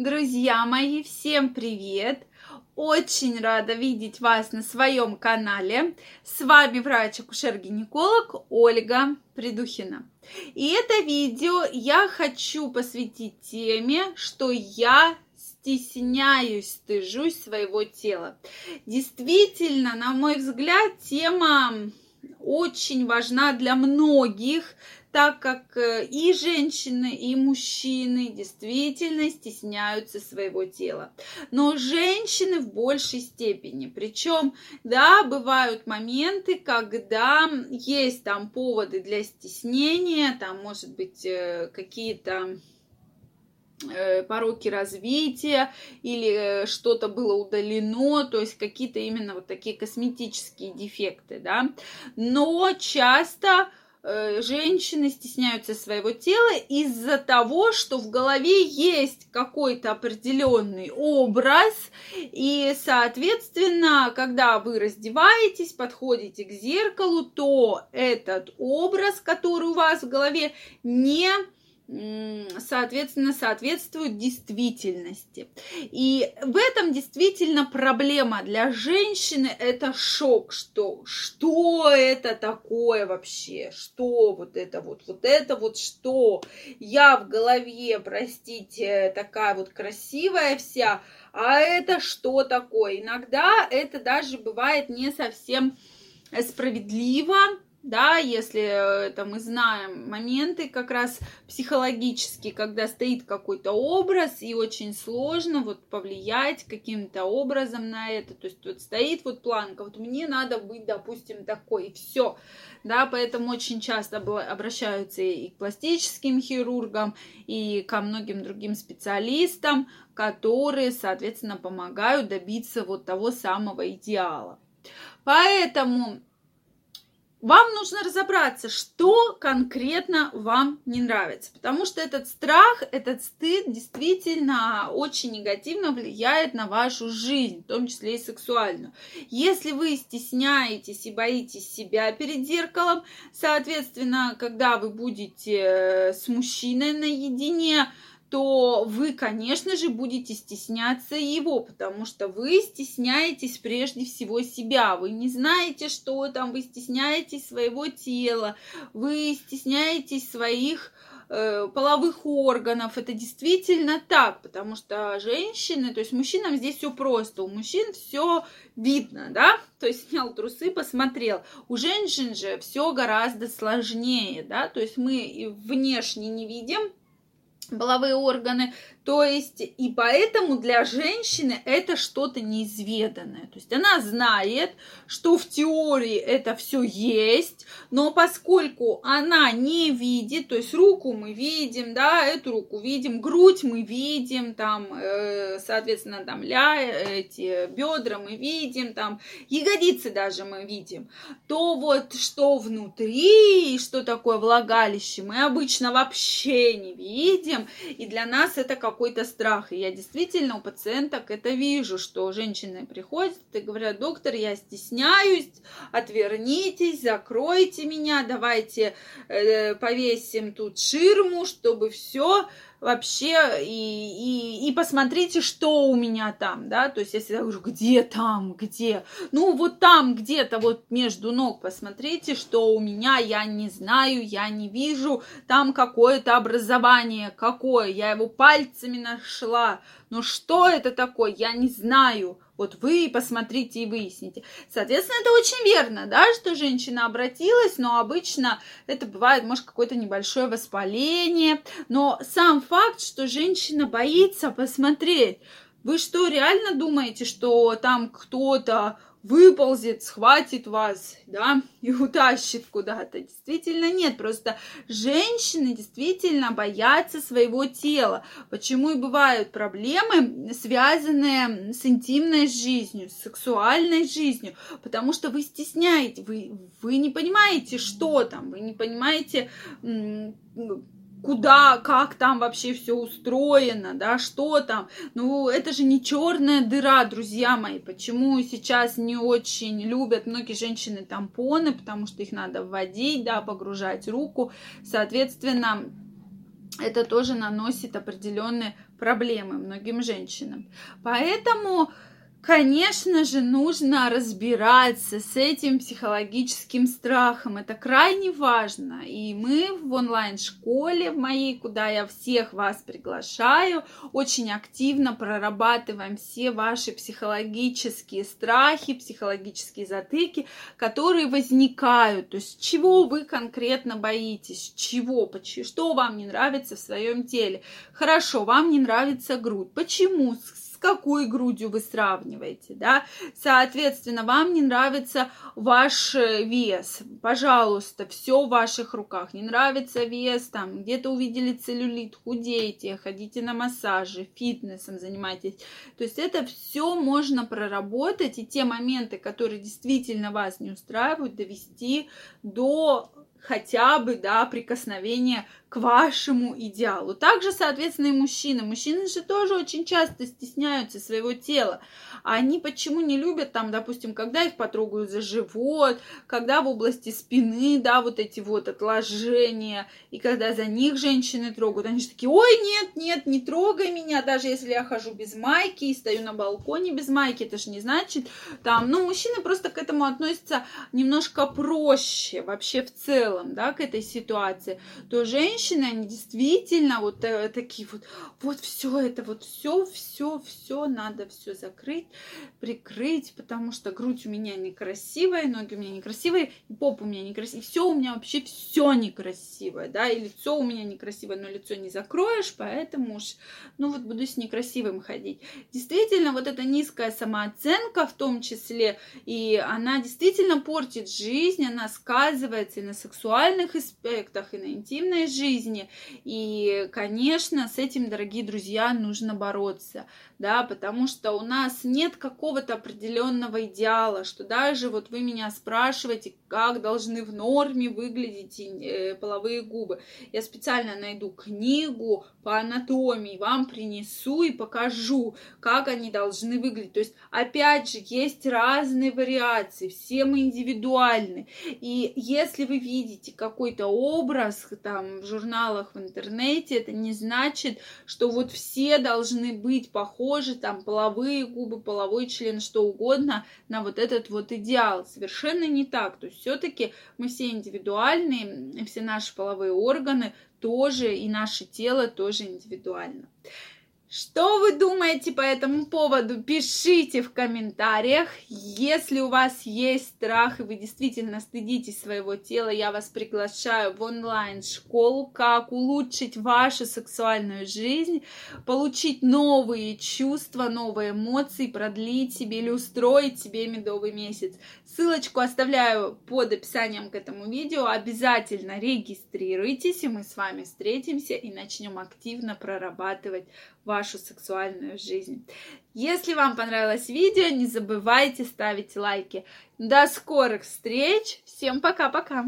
Друзья мои, всем привет! Очень рада видеть вас на своем канале. С вами врач-акушер-гинеколог Ольга Придухина. И это видео я хочу посвятить теме, что я стесняюсь, стыжусь своего тела. Действительно, на мой взгляд, тема очень важна для многих, так как э, и женщины, и мужчины действительно стесняются своего тела. Но женщины в большей степени. Причем, да, бывают моменты, когда есть там поводы для стеснения, там, может быть, э, какие-то пороки развития или что-то было удалено, то есть какие-то именно вот такие косметические дефекты, да. Но часто Э, женщины стесняются своего тела из-за того, что в голове есть какой-то определенный образ, и, соответственно, когда вы раздеваетесь, подходите к зеркалу, то этот образ, который у вас в голове, не соответственно, соответствуют действительности. И в этом действительно проблема для женщины – это шок, что что это такое вообще, что вот это вот, вот это вот что. Я в голове, простите, такая вот красивая вся, а это что такое? Иногда это даже бывает не совсем справедливо, да, если э, это мы знаем моменты как раз психологические, когда стоит какой-то образ, и очень сложно вот повлиять каким-то образом на это, то есть вот стоит вот планка, вот мне надо быть, допустим, такой, и все, да, поэтому очень часто обращаются и к пластическим хирургам, и ко многим другим специалистам, которые, соответственно, помогают добиться вот того самого идеала. Поэтому вам нужно разобраться, что конкретно вам не нравится, потому что этот страх, этот стыд действительно очень негативно влияет на вашу жизнь, в том числе и сексуальную. Если вы стесняетесь и боитесь себя перед зеркалом, соответственно, когда вы будете э, с мужчиной наедине, то вы, конечно же, будете стесняться его, потому что вы стесняетесь прежде всего себя. Вы не знаете, что там, вы стесняетесь своего тела, вы стесняетесь своих э, половых органов. Это действительно так, потому что женщины, то есть мужчинам здесь все просто. У мужчин все видно, да? То есть снял трусы, посмотрел. У женщин же все гораздо сложнее, да? То есть мы внешне не видим, половые органы. То есть, и поэтому для женщины это что-то неизведанное. То есть она знает, что в теории это все есть, но поскольку она не видит, то есть руку мы видим, да, эту руку видим, грудь мы видим, там, э, соответственно, там ля, эти бедра мы видим, там, ягодицы даже мы видим, то вот что внутри, что такое влагалище, мы обычно вообще не видим, видим, и для нас это какой-то страх. И я действительно у пациенток это вижу, что женщины приходят и говорят, доктор, я стесняюсь, отвернитесь, закройте меня, давайте э, повесим тут ширму, чтобы все вообще и, и, и посмотрите, что у меня там, да, то есть я всегда говорю, где там, где, ну вот там где-то вот между ног посмотрите, что у меня, я не знаю, я не вижу, там какое-то образование, какое, я его пальцами нашла, но что это такое, я не знаю, вот вы посмотрите и выясните. Соответственно, это очень верно, да, что женщина обратилась, но обычно это бывает, может, какое-то небольшое воспаление. Но сам факт, что женщина боится посмотреть, вы что, реально думаете, что там кто-то выползет, схватит вас, да, и утащит куда-то. Действительно нет, просто женщины действительно боятся своего тела. Почему и бывают проблемы, связанные с интимной жизнью, с сексуальной жизнью, потому что вы стесняете, вы, вы не понимаете, что там, вы не понимаете, куда, как там вообще все устроено, да, что там. Ну, это же не черная дыра, друзья мои. Почему сейчас не очень любят многие женщины тампоны, потому что их надо вводить, да, погружать руку. Соответственно, это тоже наносит определенные проблемы многим женщинам. Поэтому Конечно же, нужно разбираться с этим психологическим страхом. Это крайне важно. И мы в онлайн-школе в моей, куда я всех вас приглашаю, очень активно прорабатываем все ваши психологические страхи, психологические затыки, которые возникают. То есть, чего вы конкретно боитесь, чего, что вам не нравится в своем теле. Хорошо, вам не нравится грудь. Почему? Какой грудью вы сравниваете, да, соответственно, вам не нравится ваш э, вес, пожалуйста, все в ваших руках, не нравится вес, там, где-то увидели целлюлит, худейте, ходите на массажи, фитнесом занимайтесь, то есть это все можно проработать, и те моменты, которые действительно вас не устраивают, довести до хотя бы, да, прикосновения к вашему идеалу. Также, соответственно, и мужчины. Мужчины же тоже очень часто стесняются своего тела. Они почему не любят там, допустим, когда их потрогают за живот, когда в области спины, да, вот эти вот отложения, и когда за них женщины трогают, они же такие, ой, нет, нет, не трогай меня, даже если я хожу без майки и стою на балконе без майки, это же не значит, там, ну, мужчины просто к этому относятся немножко проще вообще в целом, да, к этой ситуации, то женщины женщины, они действительно вот э, такие вот, вот все это, вот все, все, все, надо все закрыть, прикрыть, потому что грудь у меня некрасивая, ноги у меня некрасивые, и попа у меня некрасивая, все у меня вообще все некрасивое, да, и лицо у меня некрасивое, но лицо не закроешь, поэтому уж, ну вот буду с некрасивым ходить. Действительно, вот эта низкая самооценка в том числе, и она действительно портит жизнь, она сказывается и на сексуальных аспектах, и на интимной жизни, жизни. И, конечно, с этим, дорогие друзья, нужно бороться, да, потому что у нас нет какого-то определенного идеала, что даже вот вы меня спрашиваете, как должны в норме выглядеть э, половые губы. Я специально найду книгу по анатомии, вам принесу и покажу, как они должны выглядеть. То есть, опять же, есть разные вариации, все мы индивидуальны. И если вы видите какой-то образ там в журналах в интернете, это не значит, что вот все должны быть похожи, там, половые губы, половой член, что угодно, на вот этот вот идеал. Совершенно не так. То есть все-таки мы все индивидуальные, все наши половые органы тоже, и наше тело тоже индивидуально. Что вы думаете по этому поводу? Пишите в комментариях. Если у вас есть страх и вы действительно стыдитесь своего тела, я вас приглашаю в онлайн-школу, как улучшить вашу сексуальную жизнь, получить новые чувства, новые эмоции, продлить себе или устроить себе медовый месяц. Ссылочку оставляю под описанием к этому видео. Обязательно регистрируйтесь, и мы с вами встретимся и начнем активно прорабатывать вашу сексуальную жизнь. Если вам понравилось видео, не забывайте ставить лайки. До скорых встреч. Всем пока-пока.